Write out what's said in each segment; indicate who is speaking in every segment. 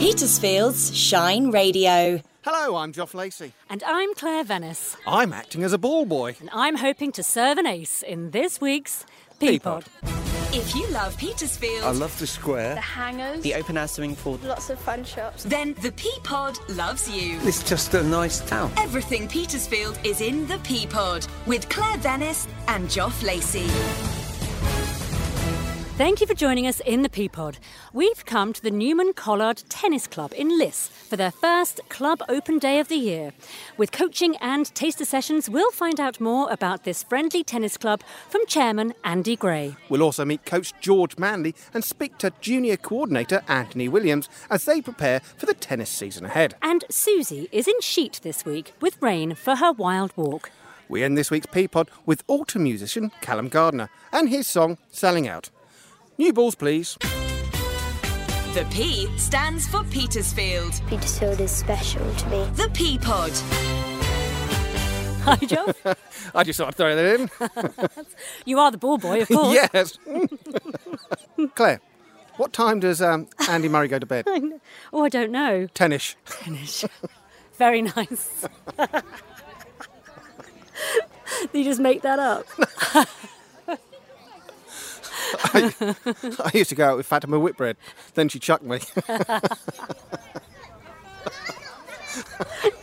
Speaker 1: Petersfield's Shine Radio.
Speaker 2: Hello, I'm Joff Lacey.
Speaker 3: And I'm Claire Venice.
Speaker 2: I'm acting as a ball boy.
Speaker 3: And I'm hoping to serve an ace in this week's P Pod.
Speaker 1: If you love Petersfield,
Speaker 4: I love the square.
Speaker 5: The hangers.
Speaker 6: The open air swimming pool.
Speaker 5: Lots of fun shops.
Speaker 1: then the P Pod loves you.
Speaker 4: It's just a nice town.
Speaker 1: Everything Petersfield is in the P Pod with Claire Venice and Joff Lacey.
Speaker 3: Thank you for joining us in the P Pod. We've come to the Newman Collard Tennis Club in Liss for their first club open day of the year. With coaching and taster sessions, we'll find out more about this friendly tennis club from chairman Andy Gray.
Speaker 2: We'll also meet coach George Manley and speak to junior coordinator Anthony Williams as they prepare for the tennis season ahead.
Speaker 3: And Suzie is in Sheet this week with Raine for her Wilde Walk.
Speaker 2: We end this week's P Pod with Alton musician Callum Gardener and his song Selling Out. New balls, please.
Speaker 1: The P stands for Petersfield.
Speaker 5: Petersfield is special to me.
Speaker 1: The P Pod.
Speaker 3: Hi, Joe.
Speaker 2: I just thought I'd throw that in.
Speaker 3: you are the ball boy, of course.
Speaker 2: yes. Claire, what time does um, Andy Murray go to bed?
Speaker 3: Oh, I don't know.
Speaker 2: Tennis. Tennis.
Speaker 3: Very nice. you just make that up.
Speaker 2: I used to go out with Fatima Whitbread. Then she chucked me.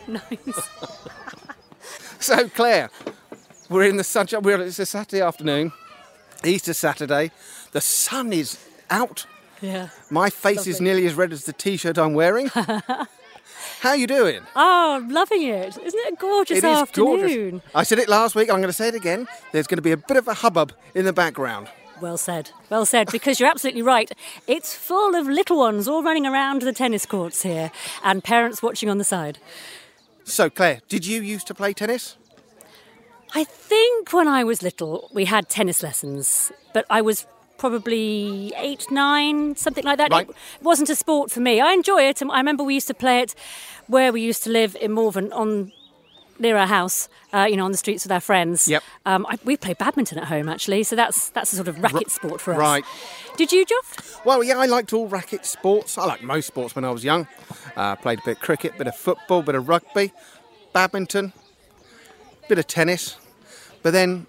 Speaker 3: nice.
Speaker 2: so, Claire, we're in the sunshine. We're, it's a Saturday afternoon, Easter Saturday. The sun is out.
Speaker 3: Yeah.
Speaker 2: My face is nearly as red as the t-shirt I'm wearing. How are you doing?
Speaker 3: Oh, I'm loving it. Isn't it a gorgeous
Speaker 2: It is
Speaker 3: afternoon?
Speaker 2: gorgeous. I said it last week. I'm going to say it again. There's going to be a bit of a hubbub in the background.
Speaker 3: Well said. Well said, because you're absolutely right. It's full of little ones all running around the tennis courts here and parents watching on the side.
Speaker 2: So, Claire, did you used to play tennis?
Speaker 3: I think when I was little, we had tennis lessons, but I was probably eight, nine, something like that.
Speaker 2: Right.
Speaker 3: It wasn't a sport for me. I enjoy it. and I remember we used to play it where we used to live in Morven on near our house, uh, you know, on the streets with our friends.
Speaker 2: Yep.
Speaker 3: Um, I, we play badminton at home actually, so that's that's a sort of racket sport for us.
Speaker 2: right.
Speaker 3: Did you, Joff?
Speaker 2: Well, yeah, I liked all racket sports. I liked most sports when I was young. Uh, played a bit of cricket, bit of football, bit of rugby, badminton, bit of tennis. But then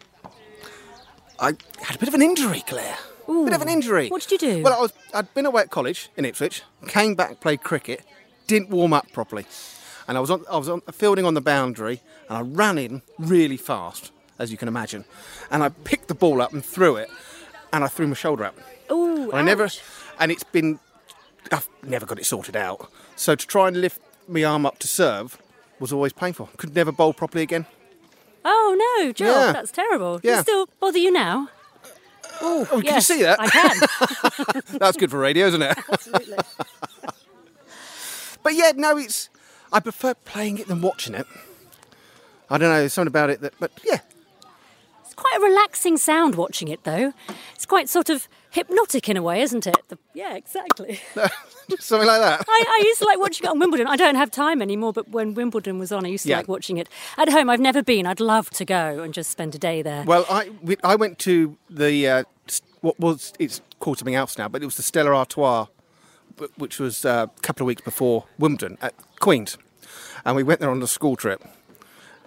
Speaker 2: I had a bit of an injury, Claire. Bit of an injury.
Speaker 3: What did you do?
Speaker 2: Well, I was, I'd been away at college in Ipswich, came back, played cricket, didn't warm up properly. And I was, on, I was on, fielding on the boundary and I ran in really fast, as you can imagine. And I picked the ball up and threw it and I threw my shoulder up.
Speaker 3: Oh,
Speaker 2: I never, and it's been, I've never got it sorted out. So to try and lift my arm up to serve was always painful. Could never bowl properly again.
Speaker 3: Oh no, Joff,
Speaker 2: Yeah.
Speaker 3: that's terrible.
Speaker 2: Yeah.
Speaker 3: Does it still bother you now?
Speaker 2: Oh, can you see that?
Speaker 3: I can.
Speaker 2: That's good for radio, isn't it?
Speaker 3: Absolutely.
Speaker 2: But yeah, no, it's. I prefer playing it than watching it. I don't know, there's something about it that, but yeah,
Speaker 3: It's quite a relaxing sound watching it, though. It's quite sort of hypnotic in a way, isn't it? The, yeah, exactly.
Speaker 2: something like that.
Speaker 3: I, I used to like watching it on Wimbledon. I don't have time anymore, but when Wimbledon was on, I used to
Speaker 2: Yeah.
Speaker 3: like watching it. At home, I've never been. I'd love to go and just spend a day there.
Speaker 2: Well, I we, I went to the uh, what was it's called something else now, but it was the Stella Artois, which was uh, a couple of weeks before Wimbledon at Queens, and we went there on a school trip.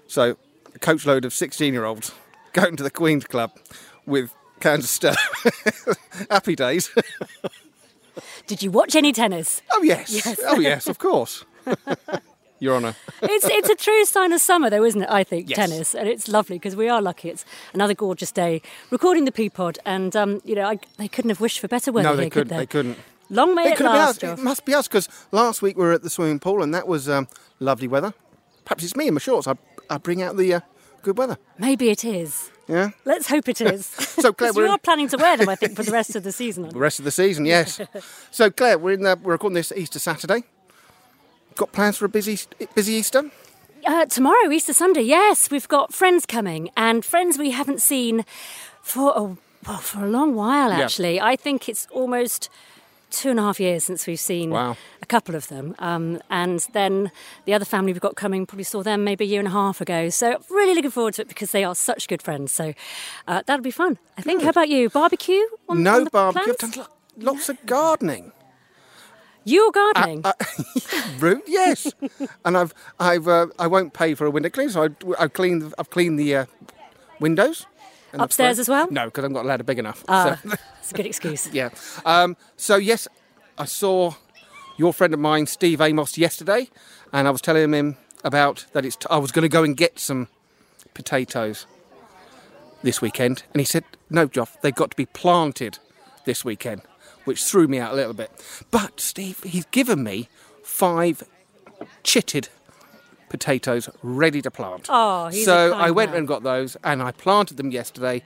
Speaker 2: So a coach load of sixteen-year-olds going to the Queens Club with cans of. Happy days.
Speaker 3: Did you watch any tennis?
Speaker 2: oh yes.
Speaker 3: Yes.
Speaker 2: Oh yes, of course. Your Honour.
Speaker 3: It's it's a true sign of summer, though, isn't it? I think
Speaker 2: Yes.
Speaker 3: tennis, and it's lovely because we are lucky. It's another gorgeous day, recording the P Pod, and um, you know I, they couldn't have wished for better weather.
Speaker 2: No, they
Speaker 3: here,
Speaker 2: couldn't.
Speaker 3: Could they?
Speaker 2: They couldn't.
Speaker 3: Long may
Speaker 2: It
Speaker 3: it,
Speaker 2: could have been us.
Speaker 3: last.
Speaker 2: It must be us because last week we were at the swimming pool and that was um, lovely weather. Perhaps it's me in my shorts. I, I bring out the uh, good weather.
Speaker 3: Maybe it is.
Speaker 2: Yeah.
Speaker 3: Let's hope it is.
Speaker 2: So, Claire, we're
Speaker 3: you
Speaker 2: in-
Speaker 3: are planning to wear them, I think, for the rest of the season.
Speaker 2: The rest of the season, yes. so, Claire, we're in the, we're recording this Easter Saturday. Got plans for a busy busy Easter?
Speaker 3: Uh, tomorrow, Easter Sunday, yes, we've got friends coming and friends we haven't seen for a well, for a long while.
Speaker 2: Yeah.
Speaker 3: Actually, I think it's almost two and a half years since we've seen
Speaker 2: Wow.
Speaker 3: a couple of them. Um, and then the other family we've got coming probably saw them maybe a year and a half ago. So really looking forward to it because they are such good friends. So uh, that'll be fun. I think. How about you? Barbecue? On,
Speaker 2: no
Speaker 3: on
Speaker 2: barbecue. I've done lo- lots of gardening.
Speaker 3: You're gardening.
Speaker 2: Uh, Root, yes. and I've, I've, uh, I won't pay for a window clean, so I, I've cleaned, I've cleaned the uh, windows.
Speaker 3: Upstairs as well?
Speaker 2: No, because I've got a ladder big enough.
Speaker 3: Ah,
Speaker 2: So,
Speaker 3: it's a good excuse.
Speaker 2: yeah. Um, so yes, I saw your friend of mine, Steve Amos, yesterday, and I was telling him about that. It's t- I was going to go and get some potatoes this weekend, and he said, "No, Joff, they've got to be planted this weekend," which threw me out a little bit. But Steve, he's given me five chitted potatoes ready to plant.
Speaker 3: Oh, he's a
Speaker 2: so I went
Speaker 3: man.
Speaker 2: and got those, and I planted them yesterday.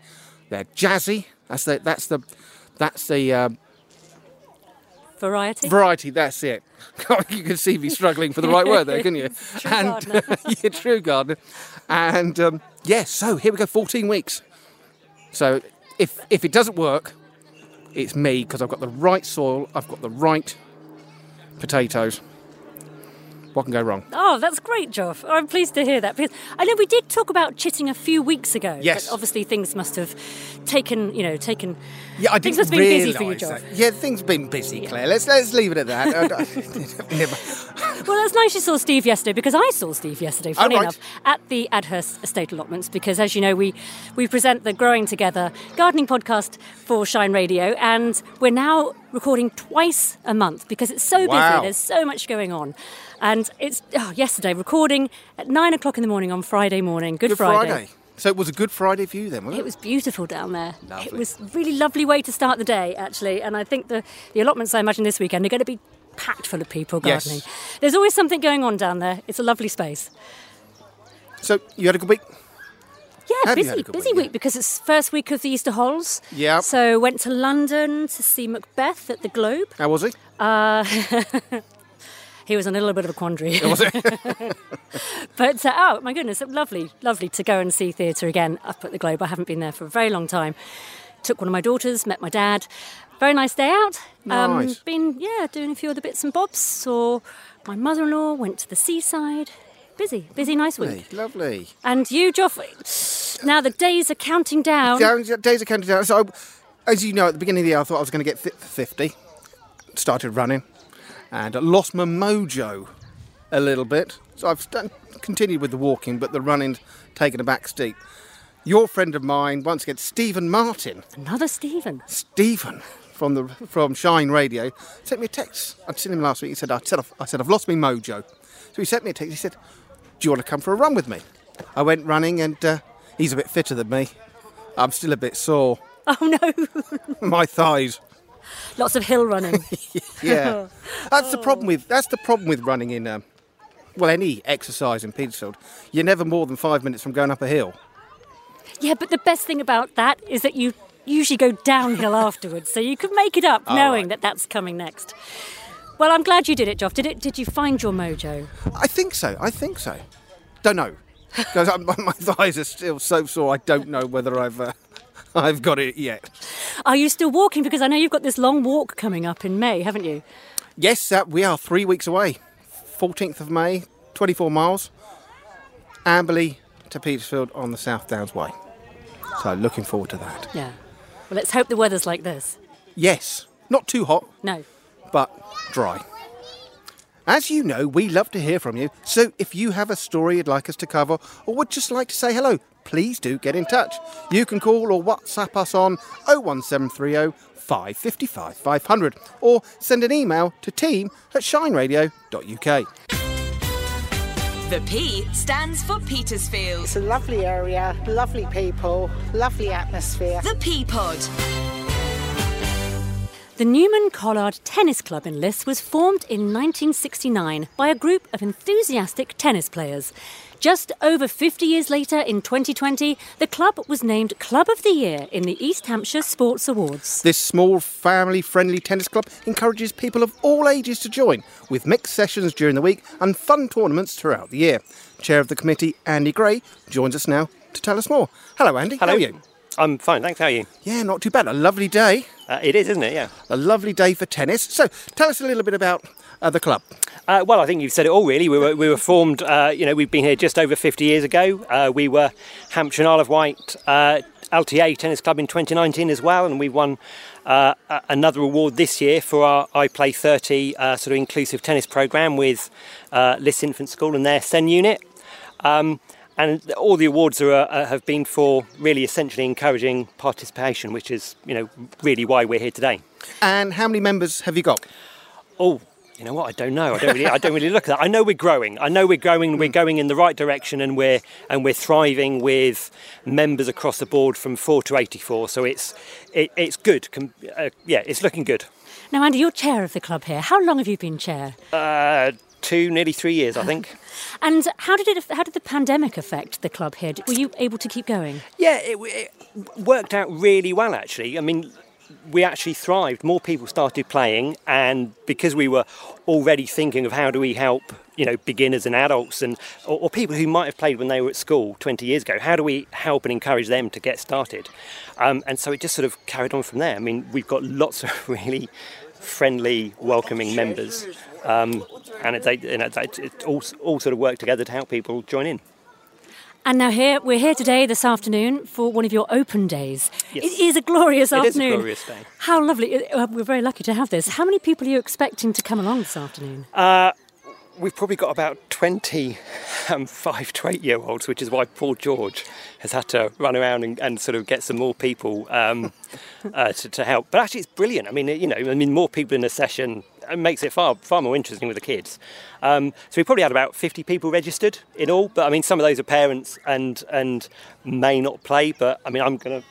Speaker 2: They're jazzy. That's the that's the that's the uh,
Speaker 3: Variety.
Speaker 2: variety. That's it. you can see me struggling for the right word there, can't you?
Speaker 3: True
Speaker 2: and
Speaker 3: gardener.
Speaker 2: yeah, true gardener. And um, yes, so here we go. Fourteen weeks. So if if it doesn't work, it's me because I've got the right soil. I've got the right potatoes. What can go wrong?
Speaker 3: Oh, that's great, Joff. I'm pleased to hear that because I know we did talk about chitting a few weeks ago.
Speaker 2: Yes.
Speaker 3: But obviously things must have taken, you know, taken.
Speaker 2: Yeah, I
Speaker 3: Things
Speaker 2: didn't
Speaker 3: must have been busy for you,
Speaker 2: realise Yeah, things have been busy, Claire. Let's let's leave it at that. I- I- never-
Speaker 3: Well, that's nice you saw Steve yesterday because I saw Steve yesterday, oh, funny
Speaker 2: right.
Speaker 3: enough, at the Adhurst Estate Allotments because, as you know, we, we present the Growing Together gardening podcast for Shine Radio and we're now recording twice a month because it's so
Speaker 2: Wow.
Speaker 3: busy. There's so much going on. And it's oh, yesterday recording at nine o'clock in the morning on Friday morning, Good,
Speaker 2: Good Friday. So it was a good Friday for you then, wasn't it?
Speaker 3: It was beautiful down there. It was a really lovely way to start the day, actually. And I think the, the allotments, I imagine, this weekend are going to be packed full of people
Speaker 2: Yes.
Speaker 3: gardening. There's always something going on down there. It's a lovely space.
Speaker 2: So you had a good week.
Speaker 3: Yeah,
Speaker 2: Have
Speaker 3: busy,
Speaker 2: had a good
Speaker 3: busy
Speaker 2: week, yeah?
Speaker 3: because it's first week of the Easter Hols.
Speaker 2: Yep.
Speaker 3: So went to London to see Macbeth at the Globe.
Speaker 2: How was he?
Speaker 3: Uh, He was in a little bit of a quandary.
Speaker 2: Was it?
Speaker 3: But uh, oh my goodness, lovely, lovely to go and see theatre again up at the Globe. I haven't been there for a very long time. Took one of my daughters, met my dad. Very nice day out.
Speaker 2: Nice.
Speaker 3: been yeah, doing a few other bits and bobs. Saw my mother-in-law. Went to the seaside. Busy, busy, nice week.
Speaker 2: Lovely.
Speaker 3: And you, Joff. Now the days are counting down.
Speaker 2: Down, days are counting down. So, as you know, at the beginning of the year, I thought I was going to get fit for 50. Started running and I lost my mojo a little bit. So I've done, continued with the walking, but the running's taken a back seat. Your friend of mine, once again, Stephen Martin,
Speaker 3: Another Stephen.
Speaker 2: Stephen from the from Shine Radio, sent me a text. I'd seen him last week. He said, I said, I've, I said, I've lost my mojo. So he sent me a text. He said, Do you want to come for a run with me? I went running, and uh, he's a bit fitter than me. I'm still a bit sore.
Speaker 3: Oh no,
Speaker 2: My thighs.
Speaker 3: Lots of hill running.
Speaker 2: Yeah, that's the problem with that's the problem with running in um, well any exercise in Petersfield. You're never more than five minutes from going up a hill.
Speaker 3: yeah, but the best thing about that is that you usually go downhill afterwards, so you can make it up
Speaker 2: Oh,
Speaker 3: knowing
Speaker 2: right.
Speaker 3: that that's coming next. Well, I'm glad you did it, Joff. Did it? Did you find your mojo?
Speaker 2: I think so. I think so. Don't know because my, my thighs are still so sore. I don't know whether I've uh, I've got it yet.
Speaker 3: Are you still walking? Because I know you've got this long walk coming up in May, haven't you?
Speaker 2: Yes, uh, we are three weeks away. 14th of May, 24 miles. Amberley to Petersfield on the South Downs Way. So looking forward to that.
Speaker 3: Yeah. Well, let's hope the weather's like this.
Speaker 2: Yes, not too hot,
Speaker 3: No.
Speaker 2: but dry. As you know, we love to hear from you, so if you have a story you'd like us to cover or would just like to say hello, please do get in touch. You can call or WhatsApp us on 01730 555 500 or send an email to team at shineradio.uk.
Speaker 1: The P stands for Petersfield.
Speaker 6: It's a lovely area, lovely people, lovely atmosphere.
Speaker 1: The P Pod.
Speaker 3: The Newman Collard Tennis Club in Liss was formed in 1969 by a group of enthusiastic tennis players. Just over 50 years later, in 2020, the club was named Club of the Year in the East Hampshire Sports Awards.
Speaker 2: This small, family friendly tennis club encourages people of all ages to join, with mixed sessions during the week and fun tournaments throughout the year. Chair of the committee, Andy Gray, joins us now to tell us more. Hello, Andy.
Speaker 7: Hello.
Speaker 2: How are you?
Speaker 7: I'm fine, thanks. How are you?
Speaker 2: Yeah, not too bad. A lovely day.
Speaker 7: Uh, it is, isn't it? Yeah.
Speaker 2: A lovely day for tennis. So, tell us a little bit about uh, the club.
Speaker 7: Uh, well, I think you've said it all. Really, we were we were formed. Uh, you know, we've been here just over 50 years ago. Uh, we were Hampshire and Isle of Wight uh, LTA Tennis Club in 2019 as well, and we won uh, another award this year for our I Play 30 uh, sort of inclusive tennis program with uh, Liss Infant School and their SEN unit. Um, and all the awards are, uh, have been for really essentially encouraging participation, which is you know really why we're here today.
Speaker 2: And how many members have you got?
Speaker 7: Oh, you know what? I don't know. I don't really. I don't really look at that. I know we're growing. I know we're growing. We're going in the right direction, and we're and we're thriving with members across the board from four to eighty-four. So it's it, it's good. Com- uh, yeah, it's looking good.
Speaker 3: Now, Andy, you're chair of the club here. How long have you been chair?
Speaker 7: Uh, two, nearly three years, I think.
Speaker 3: And how did it? How did the pandemic affect the club here? Were you able to keep going?
Speaker 7: Yeah, it, it worked out really well actually. I mean, we actually thrived. More people started playing, and because we were already thinking of how do we help, you know, beginners and adults, and or, or people who might have played when they were at school 20 years ago, how do we help and encourage them to get started? Um, and so it just sort of carried on from there. I mean, we've got lots of really friendly, welcoming members, um, and it, you know, it, it all, all sort of work together to help people join in.
Speaker 3: And now here we're here today, this afternoon, for one of your open days.
Speaker 7: Yes.
Speaker 3: It is a glorious afternoon.
Speaker 7: It is a glorious day.
Speaker 3: How lovely! Uh, We're very lucky to have this. How many people are you expecting to come along this afternoon?
Speaker 7: Uh, we've probably got about 20 um, five to eight year olds, which is why poor George has had to run around and, and sort of get some more people um, uh, to, to help. But actually, it's brilliant. I mean, you know, I mean, more people in a session it makes it far far more interesting with the kids. Um, so we probably had about 50 people registered in all, but I mean, some of those are parents and and may not play. But I mean, I'm gonna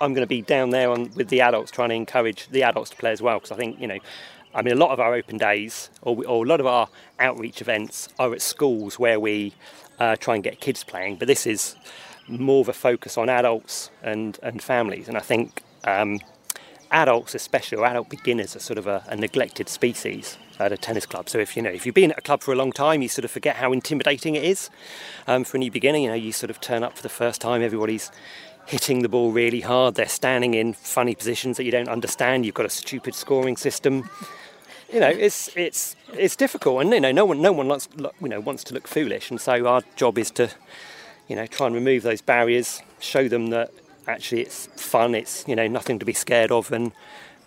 Speaker 7: I'm to be down there on, with the adults, trying to encourage the adults to play as well. Because I think you know, I mean, a lot of our open days or, we- or a lot of our outreach events are at schools where we uh, try and get kids playing. But this is more of a focus on adults and and families. And I think um, adults, especially or adult beginners, are sort of a, a neglected species at a tennis club. So if you know if you've been at a club for a long time, you sort of forget how intimidating it is um, for a new beginner. You know, you sort of turn up for the first time, everybody's hitting the ball really hard. They're standing in funny positions that you don't understand. You've got a stupid scoring system. You know, it's it's it's difficult, and you know, no one no one wants you know wants to look foolish, and so our job is to you know try and remove those barriers, show them that actually it's fun, it's you know nothing to be scared of, and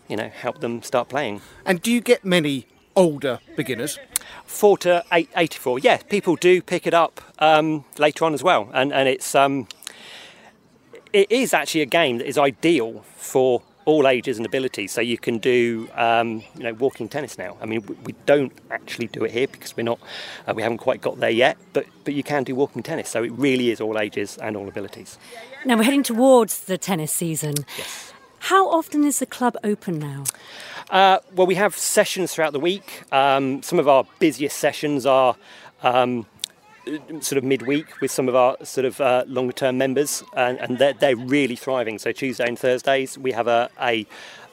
Speaker 7: you know help them start playing.
Speaker 2: And do you get many older beginners?
Speaker 7: Four to eight, 84. Yeah, people do pick it up um, later on as well, and and it's um, it is actually a game that is ideal for all ages and abilities. So you can do um, you know walking tennis now. I mean, we, we don't actually do it here because we're not uh, we haven't quite got there yet, but but you can do walking tennis. So it really is all ages and all abilities.
Speaker 3: Now we're heading towards the tennis season. How often is the club open now?
Speaker 7: Uh, well, we have sessions throughout the week. Um, some of our busiest sessions are um, sort of midweek with some of our sort of uh, longer term members, and, and they're, they're really thriving. So Tuesday and Thursdays, we have a, a,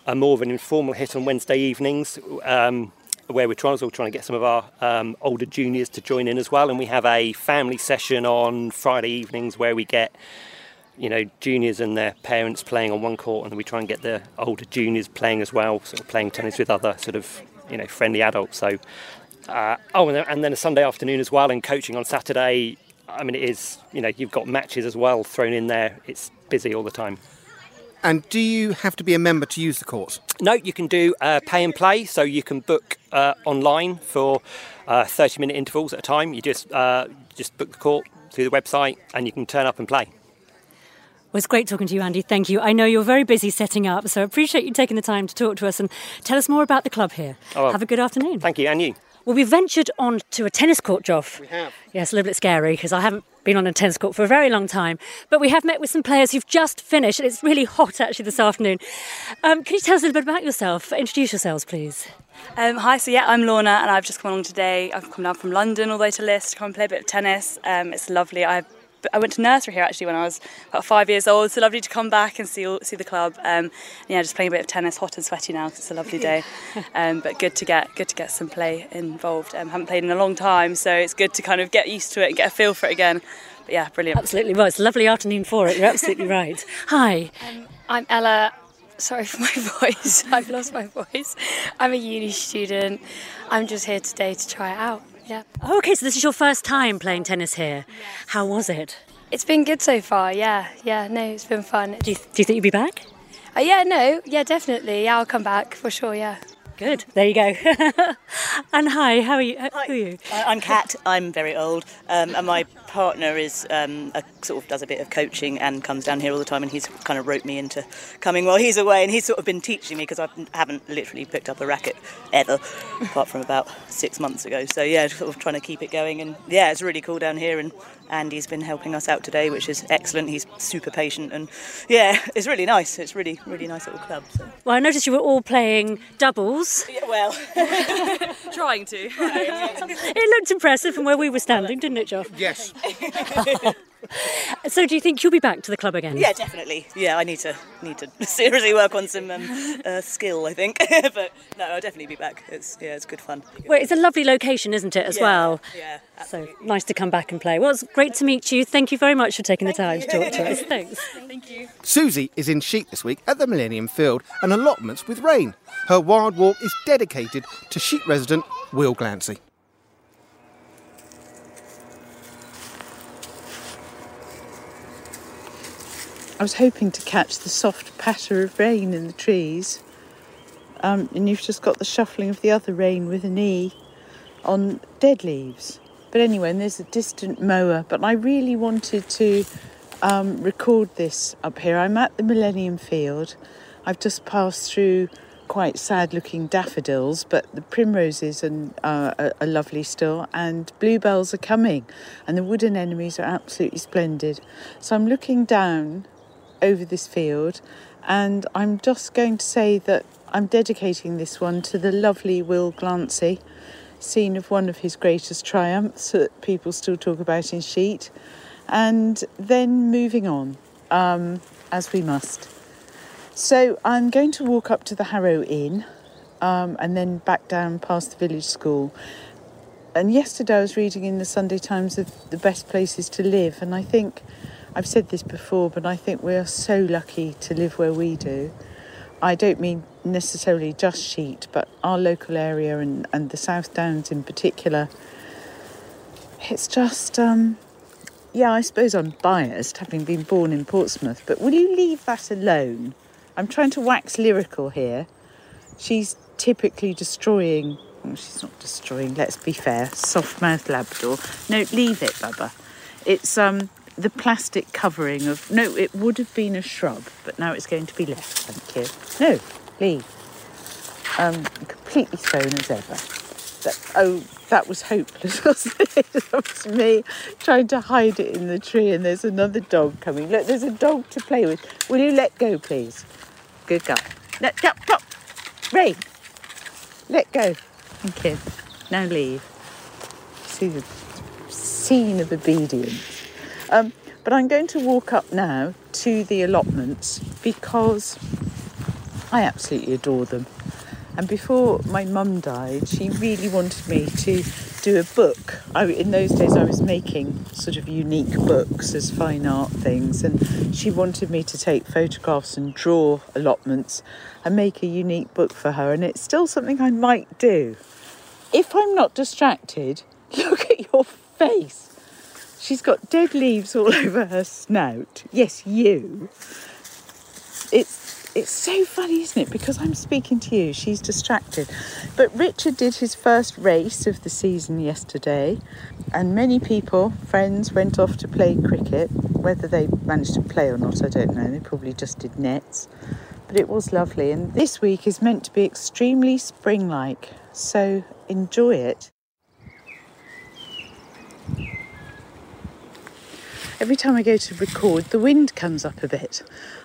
Speaker 7: a more of an informal hit on Wednesday evenings. Um, where we're trying, also trying to get some of our um, older juniors to join in as well, and we have a family session on Friday evenings where we get you know, juniors and their parents playing on one court, and we try and get the older juniors playing as well, sort of playing tennis with other sort of, you know, friendly adults. So, uh, oh, and then, a Sunday afternoon as well, and coaching on Saturday. I mean, it is, you know, you've got matches as well thrown in there. It's busy all the time.
Speaker 2: And do you have to be a member to use the court?
Speaker 7: No, you can do uh, pay and play, so you can book uh, online for uh, 30 minute intervals at a time. You just uh, just book the court through the website, and you can turn up and play.
Speaker 3: Well, it's great talking to you, Andy. Thank you. I know you're very busy setting up, so I appreciate you taking the time to talk to us and tell us more about the club here.
Speaker 7: Oh, well.
Speaker 3: Have a good afternoon.
Speaker 7: Thank you, and you.
Speaker 3: Well, we've ventured on to a tennis court, Joff.
Speaker 2: We have.
Speaker 3: Yes, a little bit scary because I haven't been on a tennis court for a very long time. But we have met with some players who've just finished, and it's really hot actually this afternoon. Um, can you tell us a little bit about yourself? Introduce yourselves, please.
Speaker 8: Um, hi, so yeah, I'm Lorna, and I've just come along today. I've come down from London all the way to Liss to come and play a bit of tennis. Um, it's lovely. I I went to nursery here actually when I was about five years old. So lovely to come back and see all, see the club. Um, yeah, just playing a bit of tennis, hot and sweaty now 'cause it's a lovely day. Um, but good to get good to get some play involved. Um, haven't played in a long time, so it's good to kind of get used to it and get a feel for it again. But yeah, brilliant.
Speaker 3: Absolutely. Well, it's a lovely afternoon for it. You're absolutely right. Hi.
Speaker 5: I'm Ella. Sorry for my voice. I've lost my voice. I'm a uni student. I'm just here today to try it out. Yeah.
Speaker 3: Okay, so this is your first time playing tennis here. How was it?
Speaker 5: It's been good so far. Yeah, yeah. No, it's been fun.
Speaker 3: Do you, do you think you'll be back?
Speaker 5: Uh, yeah, no, yeah, definitely. Yeah, I'll come back for sure. Yeah.
Speaker 3: Good. There you go. and hi, how are you? Who are you?
Speaker 9: I- I'm Kat. I'm very old, um, and my partner is um, a, sort of does a bit of coaching and comes down here all the time. And he's kind of roped me into coming while he's away, and he's sort of been teaching me because I haven't literally picked up a racket ever, apart from about six months ago. So yeah, sort of trying to keep it going, and yeah, it's really cool down here. And Andy's been helping us out today, which is excellent. He's super patient, and yeah, it's really nice. It's really really nice little club. So.
Speaker 3: Well, I noticed you were all playing doubles.
Speaker 9: Yeah, well, trying to.
Speaker 3: It looked impressive from where we were standing, didn't it, Joff?
Speaker 2: Yes.
Speaker 3: So, do you think you'll be back to the club again?
Speaker 9: Yeah, definitely. Yeah, I need to need to seriously work on some um, uh, skill, I think. but no, I'll definitely be back. It's yeah, it's good fun.
Speaker 3: Well, it's a lovely location, isn't it, as
Speaker 9: Yeah,
Speaker 3: well?
Speaker 9: Yeah.
Speaker 3: So nice to come back and play. Well, it's great to meet you. Thank you very much for taking the time to talk to us. Thanks.
Speaker 9: Thank you.
Speaker 2: Suzie is in Sheet this week at the Millennium Field and allotments with Raine. Her wild walk is dedicated to Sheet resident Will Glancy.
Speaker 10: I was hoping to catch the soft patter of rain in the trees, um, and you've just got the shuffling of the other rain with an E on dead leaves. But anyway, and there's a distant mower. But I really wanted to um, record this up here. I'm at the Millennium Field. I've just passed through quite sad looking daffodils, but the primroses and, uh, are, are lovely still, and bluebells are coming, and the wood anemones are absolutely splendid. So I'm looking down over this field, and I'm just going to say that I'm dedicating this one to the lovely Will Glancy, scene of one of his greatest triumphs that people still talk about in Sheet, and then moving on, um, as we must. So I'm going to walk up to the Harrow Inn um, and then back down past the village school. And yesterday I was reading in the Sunday Times of the best places to live, and I think I've said this before, but I think we are so lucky to live where we do. I don't mean necessarily just Sheet, but our local area and, and the South Downs in particular. It's just, um, yeah, I suppose I'm biased, having been born in Portsmouth, but will you leave that alone? I'm trying to wax lyrical here. She's typically destroying, well, she's not destroying, let's be fair, soft mouthed Labrador. No, leave it, Bubba. It's um the plastic covering of, no, it would have been a shrub, but now it's going to be left, thank you. No, leave. Um, completely thrown as ever. That, oh, that was hopeless, wasn't it? that was me trying to hide it in the tree, and there's another dog coming. Look, there's a dog to play with. Will you let go, please? Good girl. Let go. Stop. Ray. Let go. Thank you. Now leave. See the scene of obedience. Um, but I'm going to walk up now to the allotments because I absolutely adore them. And before my mum died, she really wanted me to do a book. I, in those days, I was making sort of unique books as fine art things, and she wanted me to take photographs and draw allotments and make a unique book for her. And it's still something I might do. If I'm not distracted, look at your face. She's got dead leaves all over her snout. Yes, you. It's it's so funny, isn't it? Because I'm speaking to you, she's distracted. But Richard did his first race of the season yesterday, and many people, friends, went off to play cricket. Whether they managed to play or not, I don't know. They probably just did nets. But it was lovely, and this week is meant to be extremely spring like, so enjoy it. Every time I go to record, the wind comes up a bit.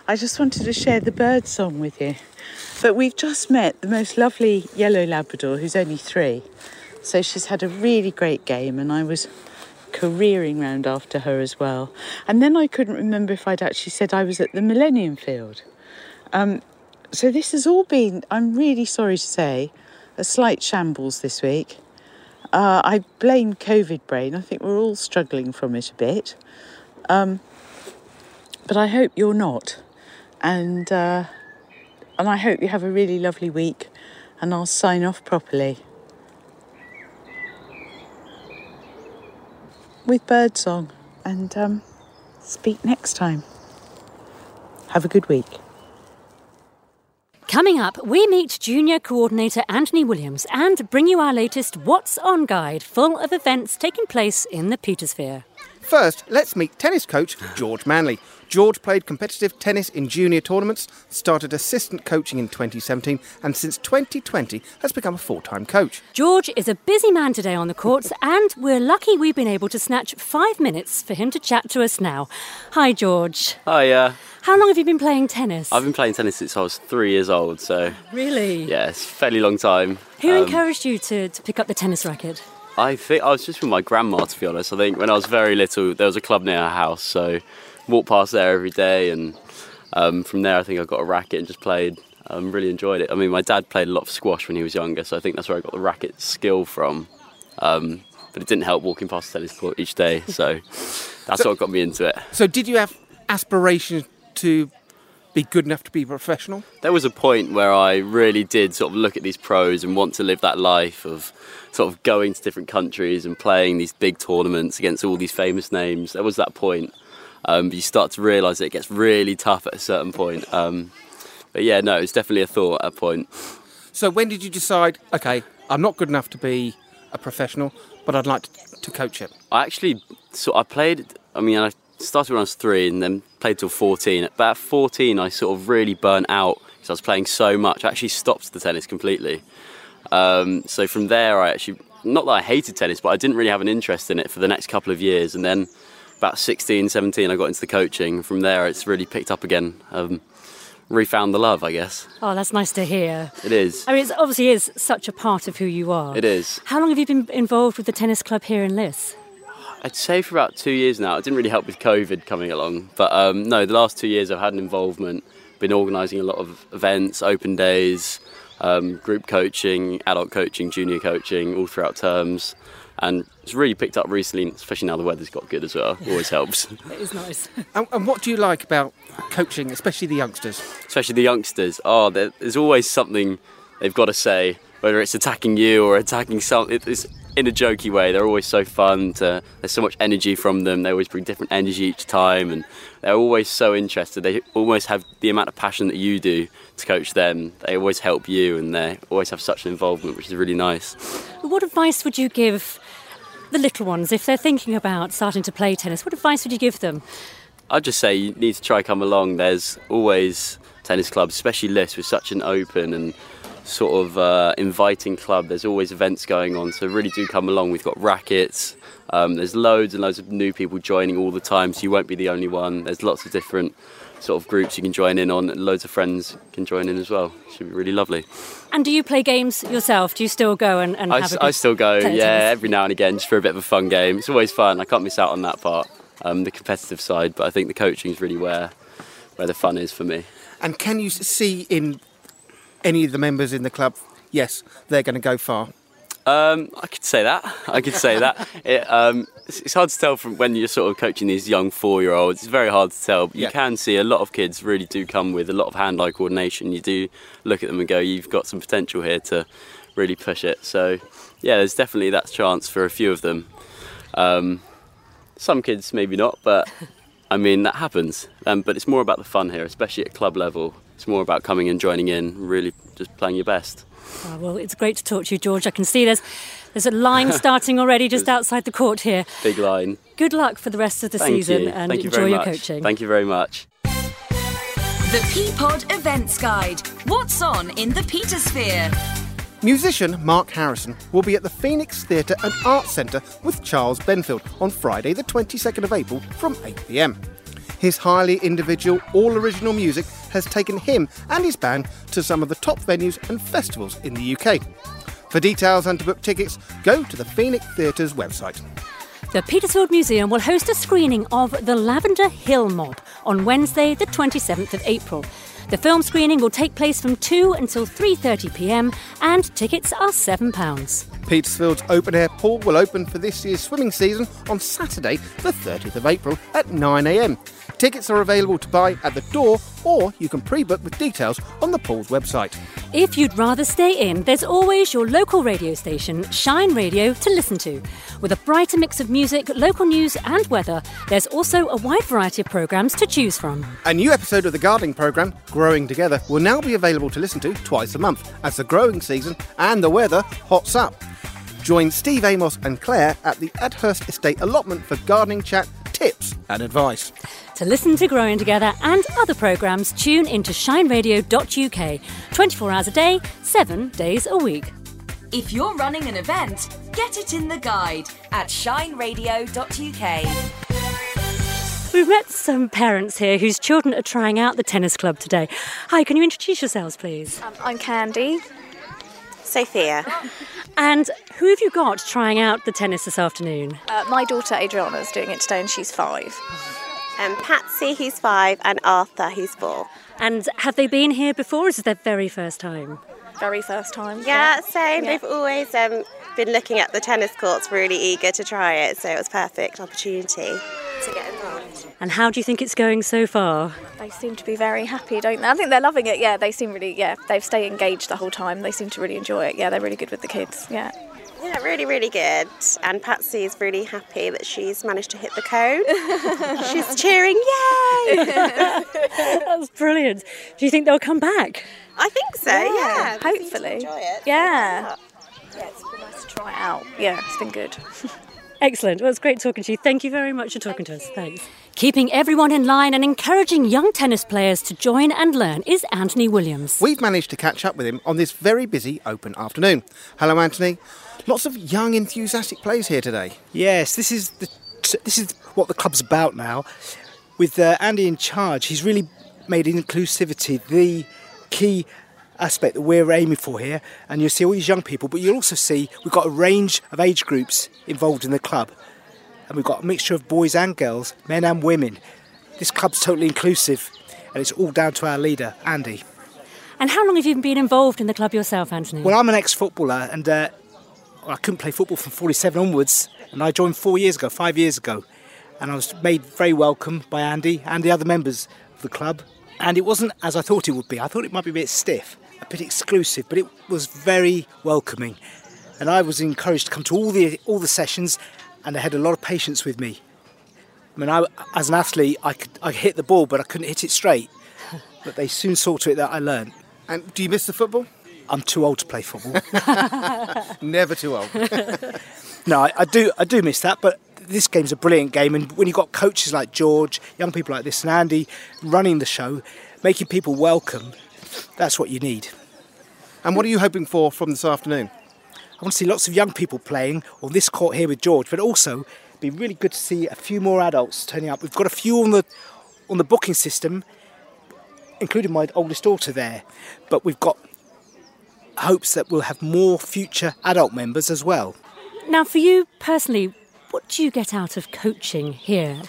Speaker 10: I just wanted to share the bird song with you. But we've just met the most lovely yellow Labrador, who's only three. So she's had a really great game, and I was careering round after her as well. And then I couldn't remember if I'd actually said I was at the Millennium Field. Um, so this has all been, I'm really sorry to say, a slight shambles this week. Uh, I blame COVID brain. I think we're all struggling from it a bit. Um, but I hope you're not. And, uh, and I hope you have a really lovely week. And I'll sign off properly. With birdsong. And um, Speak next time. Have a good week.
Speaker 3: Coming up, we meet junior coordinator Anthony Williams and bring you our latest What's On guide full of events taking place in the Petersphere.
Speaker 2: First, let's meet tennis coach George Manley. George played competitive tennis in junior tournaments, started assistant coaching in 2017, and since 2020 has become a full time coach.
Speaker 3: George is a busy man today on the courts, and we're lucky we've been able to snatch five minutes for him to chat to us now. Hi, George.
Speaker 11: Hi, uh,
Speaker 3: How long have you been playing tennis?
Speaker 11: I've been playing tennis since I was three years old, so
Speaker 3: Really?
Speaker 11: yeah, it's a fairly long time.
Speaker 3: Who
Speaker 11: Um,
Speaker 3: encouraged you to, to pick up the tennis racket?
Speaker 11: I think I was just with my grandma, to be honest. I think when I was very little, there was a club near our house, so walked past there every day, and um, from there, I think I got a racket and just played. Um, really enjoyed it. I mean, my dad played a lot of squash when he was younger, so I think that's where I got the racket skill from. Um, but it didn't help walking past the tennis court each day, so that's
Speaker 2: So-
Speaker 11: what got me into it.
Speaker 2: So, did you have aspirations to be good enough to be professional?
Speaker 11: there was a point where I really did sort of look at these pros and want to live that life of sort of going to different countries and playing these big tournaments against all these famous names. There was that point. Um, but you start to realise that it gets really tough at a certain point. Um, but yeah, no, it's definitely a thought at a point.
Speaker 2: So, when did you decide, okay, I'm not good enough to be a professional, but I'd like to, to coach it?
Speaker 11: I actually, so I played. I mean, I started when I was three and then played till 14. But At about 14, I sort of really burnt out because I was playing so much. I actually stopped the tennis completely. Um, so from there, I actually, not that I hated tennis, but I didn't really have an interest in it for the next couple of years. And then about 16, 17, I got into the coaching. From there, it's really picked up again. Um, refound the love, I guess.
Speaker 3: Oh, that's nice to hear.
Speaker 11: It is.
Speaker 3: I mean, it obviously is such a part of who you are.
Speaker 11: It is.
Speaker 3: How long have you been involved with the tennis club here in Liss?
Speaker 11: I'd say for about two years now. It didn't really help with COVID coming along, but um, no, the last two years I've had an involvement. Been organising a lot of events, open days, um, group coaching, adult coaching, junior coaching, all throughout terms, and it's really picked up recently, especially now the weather's got good as well. Always helps,
Speaker 3: It is nice.
Speaker 2: And, and what do you like about coaching, especially the youngsters?
Speaker 11: especially the youngsters. Oh, there's always something they've got to say, whether it's attacking you or attacking some. it- It's in a jokey way. They're always so fun. To, there's so much energy from them. They always bring different energy each time, and they're always so interested. They almost have the amount of passion that you do to coach them. They always help you, and they always have such an involvement, which is really nice.
Speaker 3: What advice would you give the little ones if they're thinking about starting to play tennis? What advice would you give them?
Speaker 11: I'd just say you need to try come along. There's always tennis clubs, especially Liss, with such an open and sort of uh, inviting club. There's always events going on, so really do come along. We've got rackets. Um, there's loads and loads of new people joining all the time, so you won't be the only one. There's lots of different sort of groups you can join in on, and loads of friends can join in as well. Should be really lovely.
Speaker 3: And do you play games yourself? Do you still go and, and
Speaker 11: I,
Speaker 3: have
Speaker 11: s-
Speaker 3: a
Speaker 11: still go, yeah, every now and again, just for a bit of a fun game. It's always fun. I can't miss out on that part, um, the competitive side. But I think the coaching is really where where the fun is for me.
Speaker 2: And can you see in any of the members in the club, yes, they're going to go far?
Speaker 11: Um, I could say that. I could say that. It, um, it's, hard to tell from when you're sort of coaching these young four-year-olds. It's very hard to tell. But you can see a lot of kids really do come with a lot of hand-eye coordination. You do look at them and go, "You've got some potential here to really push it." So, yeah, there's definitely that chance for a few of them. Um, some kids maybe not, but I mean that happens. Um, but it's more about the fun here, especially at club level. It's more about coming and joining in, really just playing your best.
Speaker 3: Oh, well, it's great to talk to you, George. I can see there's there's a line starting already just outside the court here.
Speaker 11: Big line.
Speaker 3: Good luck for the rest of the
Speaker 11: Thank
Speaker 3: season
Speaker 11: you.
Speaker 3: and
Speaker 11: Thank you
Speaker 3: enjoy
Speaker 11: very
Speaker 3: your
Speaker 11: much.
Speaker 3: coaching.
Speaker 11: Thank you very much.
Speaker 1: The P Pod Events Guide. What's on in the Petersphere?
Speaker 2: Musician Mark Harrison will be at the Phoenix Theatre and Arts Centre with Charles Benfield on Friday, the 22nd of April from 8pm. His highly individual, all original music has taken him and his band to some of the top venues and festivals in the UK. For details and to book tickets, go to the Phoenix Theatre's website.
Speaker 3: The Petersfield Museum will host a screening of The Lavender Hill Mob on Wednesday, the 27th of April. The film screening will take place from 2 until 3:30 p.m. and tickets are 7 pounds.
Speaker 2: Petersfield's open air pool will open for this year's swimming season on Saturday, the 30th of April at 9am. Tickets are available to buy at the door or you can pre book with details on the pool's website.
Speaker 3: If you'd rather stay in, there's always your local radio station, Shine Radio, to listen to. With a brighter mix of music, local news, and weather, there's also a wide variety of programmes to choose from.
Speaker 2: A new episode of the gardening programme, Growing Together, will now be available to listen to twice a month as the growing season and the weather hots up. Join Steve Amos and Claire at the Adhurst Estate allotment for gardening chat, tips, and advice.
Speaker 3: To listen to Growing Together and other programmes, tune into shineradio.uk 24 hours a day, 7 days a week.
Speaker 1: If you're running an event, get it in the guide at shineradio.uk.
Speaker 3: We've met some parents here whose children are trying out the tennis club today. Hi, can you introduce yourselves, please?
Speaker 12: Um, I'm Candy.
Speaker 13: Sophia.
Speaker 3: And who have you got trying out the tennis this afternoon?
Speaker 12: Uh, my daughter Adriana is doing it today and she's five.
Speaker 13: And um, Patsy, who's five, and Arthur, who's four.
Speaker 3: And have they been here before, or is it their very first time?
Speaker 12: Very first time.
Speaker 13: Yeah, yeah. same. Yeah. They've always um, been looking at the tennis courts, really eager to try it, so it was perfect opportunity to get involved.
Speaker 3: And how do you think it's going so far?
Speaker 12: They seem to be very happy, don't they? I think they're loving it. Yeah, they seem really. Yeah, they've stayed engaged the whole time. They seem to really enjoy it. Yeah, they're really good with the kids. Yeah.
Speaker 13: Yeah, really, really good. And Patsy is really happy that she's managed to hit the cone. she's cheering, yay!
Speaker 3: That's brilliant. Do you think they'll come back?
Speaker 13: I think so, yeah.
Speaker 12: yeah. Hopefully.
Speaker 13: enjoy it.
Speaker 12: Yeah. Yeah, it's been nice to try it out. Yeah, it's been good.
Speaker 3: Excellent. Well, it's great talking to you. Thank you very much for talking Thank to us. You. Thanks. Keeping everyone in line and encouraging young tennis players to join and learn is Anthony Williams.
Speaker 2: We've managed to catch up with him on this very busy open afternoon. Hello, Anthony. Lots of young, enthusiastic players here today.
Speaker 14: Yes, this is the, this is what the club's about now. With uh, Andy in charge, he's really made inclusivity the key aspect that we're aiming for here. And you'll see all these young people, but you'll also see we've got a range of age groups involved in the club. And we've got a mixture of boys and girls, men and women. This club's totally inclusive, and it's all down to our leader, Andy.
Speaker 3: And how long have you been involved in the club yourself, Anthony?
Speaker 14: Well, I'm an ex footballer, and uh, I couldn't play football from 47 onwards, and I joined four years ago, five years ago, and I was made very welcome by Andy and the other members of the club. And it wasn't as I thought it would be. I thought it might be a bit stiff, a bit exclusive, but it was very welcoming. And I was encouraged to come to all the all the sessions, and they had a lot of patience with me. I mean, I, as an athlete, I could I hit the ball, but I couldn't hit it straight. But they soon saw to it that I learned.
Speaker 2: And do you miss the football?
Speaker 14: I'm too old to play football.
Speaker 2: Never too old.
Speaker 14: no, I, I, do. I do miss that, but this game's a brilliant game, and when you've got coaches like George, young people like this, and Andy running the show, making people welcome, that's what you need.
Speaker 2: And what are you hoping for from this afternoon?
Speaker 14: I want to see lots of young people playing on this court here with George, but also be really good to see a few more adults turning up. We've got a few on the on the booking system, including my oldest daughter there, but we've got hopes that we'll have more future adult members as well.
Speaker 3: Now, for you personally, what do you get out of coaching here?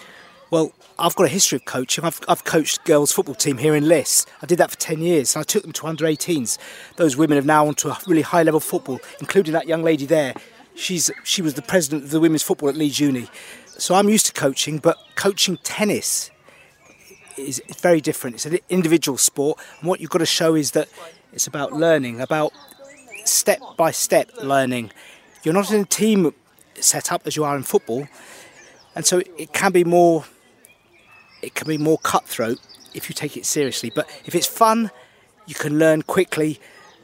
Speaker 14: Well, I've got a history of coaching. I've, I've coached girls' football team here in Liss. I did that for 10 years and I took them to under 18s. Those women have now on to a really high level football, including that young lady there. She's, she was the president of the women's football at Leeds Uni. So I'm used to coaching, but coaching tennis is very different. It's an individual sport, and what you've got to show is that it's about learning, about step by step learning. You're not in a team setup as you are in football, and so it can be more. It can be more cutthroat if you take it seriously. But if it's fun, you can learn quickly,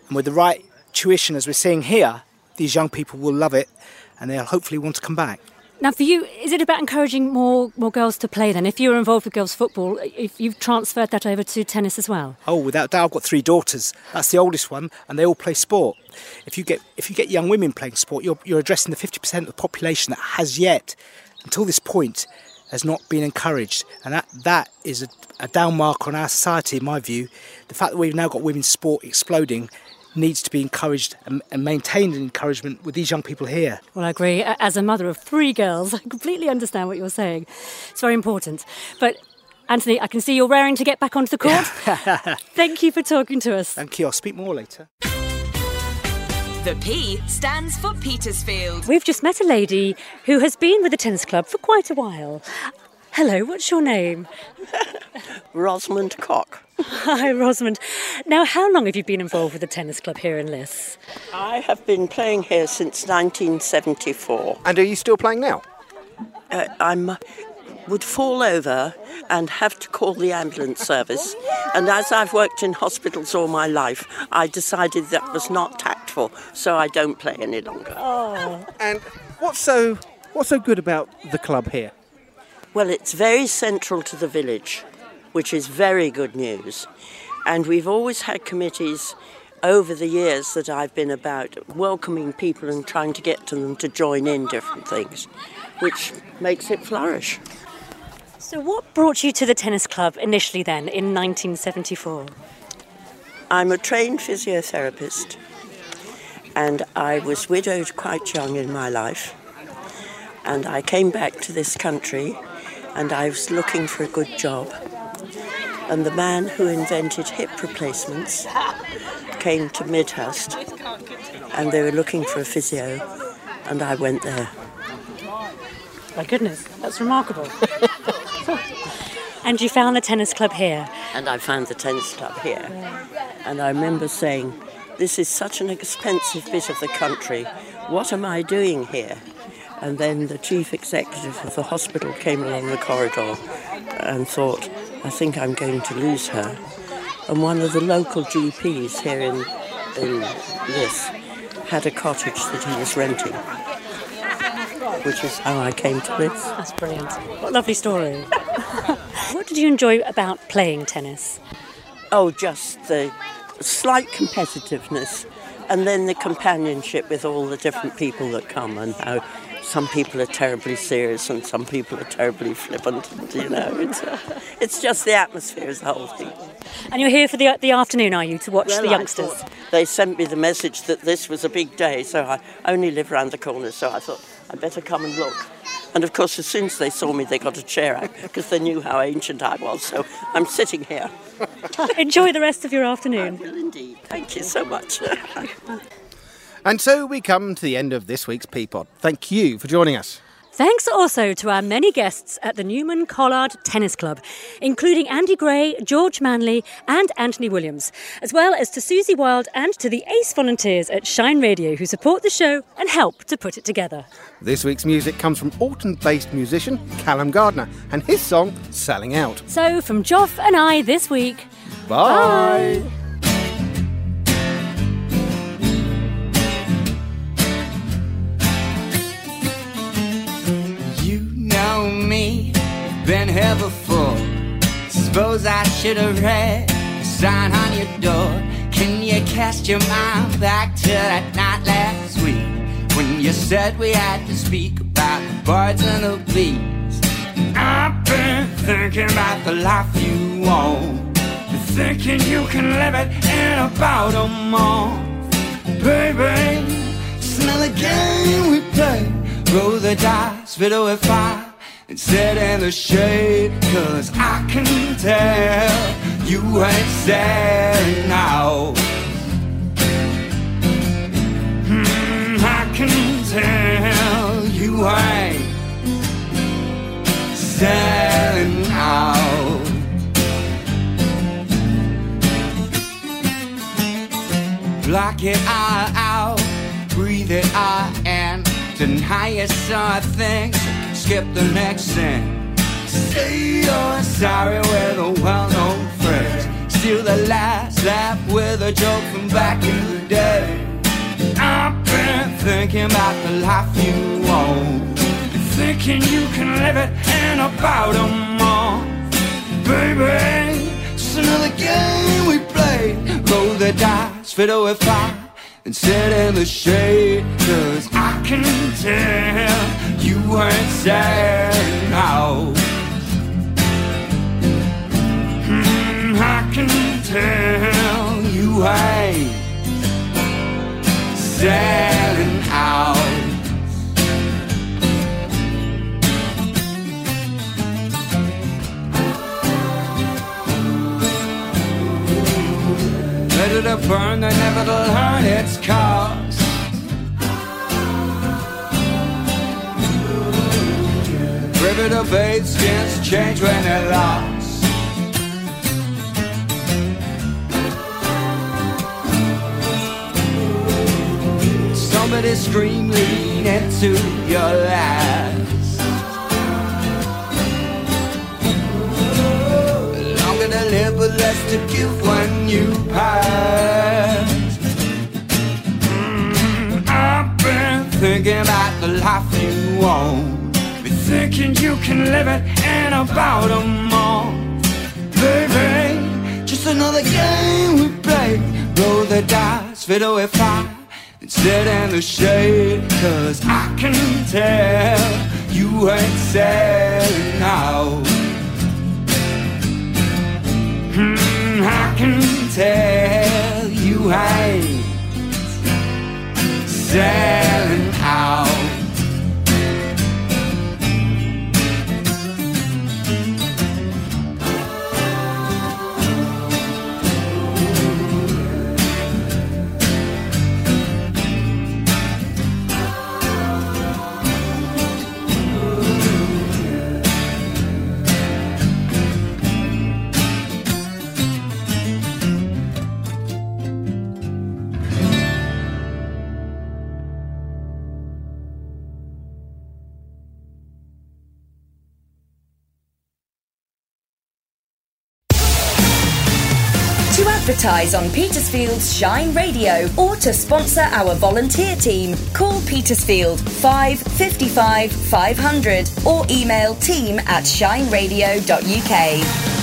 Speaker 14: and with the right tuition, as we're seeing here, these young people will love it, and they'll hopefully want to come back.
Speaker 3: Now, for you, is it about encouraging more more girls to play? Then, if you're involved with girls' football, if you've transferred that over to tennis as well?
Speaker 14: Oh, without doubt, I've got three daughters. That's the oldest one, and they all play sport. If you get if you get young women playing sport, you're you're addressing the 50% of the population that has yet, until this point, has not been encouraged, and that that is a, a down mark on our society, in my view. The fact that we've now got women's sport exploding needs to be encouraged and, and maintained in encouragement with these young people here.
Speaker 3: Well, I agree. As a mother of three girls, I completely understand what you're saying. It's very important. But Anthony, I can see you're raring to get back onto the court. Thank you for talking to us.
Speaker 14: Thank you. I'll speak more later.
Speaker 1: The P stands for Petersfield.
Speaker 3: We've just met a lady who has been with the tennis club for quite a while. Hello, what's your name?
Speaker 15: Rosamond Cock.
Speaker 3: Hi, Rosamond. Now, how long have you been involved with the tennis club here in Liss?
Speaker 15: I have been playing here since 1974.
Speaker 2: And are you still playing now?
Speaker 15: Uh, I'm would fall over and have to call the ambulance service. And as I've worked in hospitals all my life, I decided that was not tactful, so I don't play any longer.
Speaker 2: Oh. And what's so what's so good about the club here?
Speaker 15: Well, it's very central to the village, which is very good news. And we've always had committees over the years that I've been about welcoming people and trying to get to them to join in different things, which makes it flourish.
Speaker 3: So, what brought you to the tennis club initially then in 1974?
Speaker 15: I'm a trained physiotherapist and I was widowed quite young in my life. And I came back to this country and I was looking for a good job. And the man who invented hip replacements came to Midhurst and they were looking for a physio and I went there.
Speaker 3: My goodness, that's remarkable. and you found the tennis club here?
Speaker 15: And I found the tennis club here. And I remember saying, This is such an expensive bit of the country. What am I doing here? And then the chief executive of the hospital came along the corridor and thought, I think I'm going to lose her. And one of the local GPs here in, in this had a cottage that he was renting, which is how I came to this.
Speaker 3: That's brilliant. What a lovely story. what did you enjoy about playing tennis?
Speaker 15: Oh, just the slight competitiveness and then the companionship with all the different people that come and how some people are terribly serious and some people are terribly flippant. And, you know, it's, uh, it's just the atmosphere is the whole thing.
Speaker 3: And you're here for the, the afternoon, are you, to watch
Speaker 15: Well,
Speaker 3: the youngsters?
Speaker 15: They sent me the message that this was a big day, so I only live round the corner, so I thought I'd better come and look. And of course, as soon as they saw me, they got a chair out because they knew how ancient I was. So I'm sitting here.
Speaker 3: Enjoy the rest of your afternoon.
Speaker 15: I will indeed. Thank you so much.
Speaker 2: And so we come to the end of this week's P Pod. Thank you for joining us.
Speaker 3: Thanks also to our many guests at the Newman Collard Tennis Club, including Andy Gray, George Manley, and Anthony Williams, as well as to Suzie Wilde and to the ACE volunteers at Shine Radio who support the show and help to put it together.
Speaker 2: This week's music comes from Alton based musician Callum Gardener and his song Selling Out.
Speaker 3: So, from Joff and I this week,
Speaker 2: Bye.
Speaker 16: You been here before. Suppose I should have read the sign on your door. Can you cast your mind back to that night last week when you said we had to speak about the birds and the bees? I've been thinking about the life you want, thinking you can live it in about a month, baby. Smell another game we play. Roll the dice, fiddle with fire, and sit in the shade. Cause I can tell you ain't sad now. Hmm, I can tell you ain't selling out. Block it all out, breathe it all in. Deny yourself things, skip the next thing. Say you're sorry with a well-known phrase. Steal the last laugh with a joke from back in the day. I've been thinking about the life you want. Thinking you can live it in about a month. Baby, it's another game we play. Roll the dice, fiddle with fire, and sit in the shade. Cause I can tell you ain't sad now. Hmm, I can tell you ain't selling out. Ready to burn and never to learn its cost. Every debate skins change when they're lost. Somebody scream lean into your last. Longer to live, but less to give when you pass. Mm, I've been thinking about the life you want. Thinking you can live it in about a month. Baby, just another game we play. Roll the dice, fiddle fire. And sit in the shade, cause I can tell you ain't selling out.
Speaker 1: Advertise on Petersfield's Shine Radio or to sponsor our volunteer team, call Petersfield 555 500 or email team at shineradio.uk.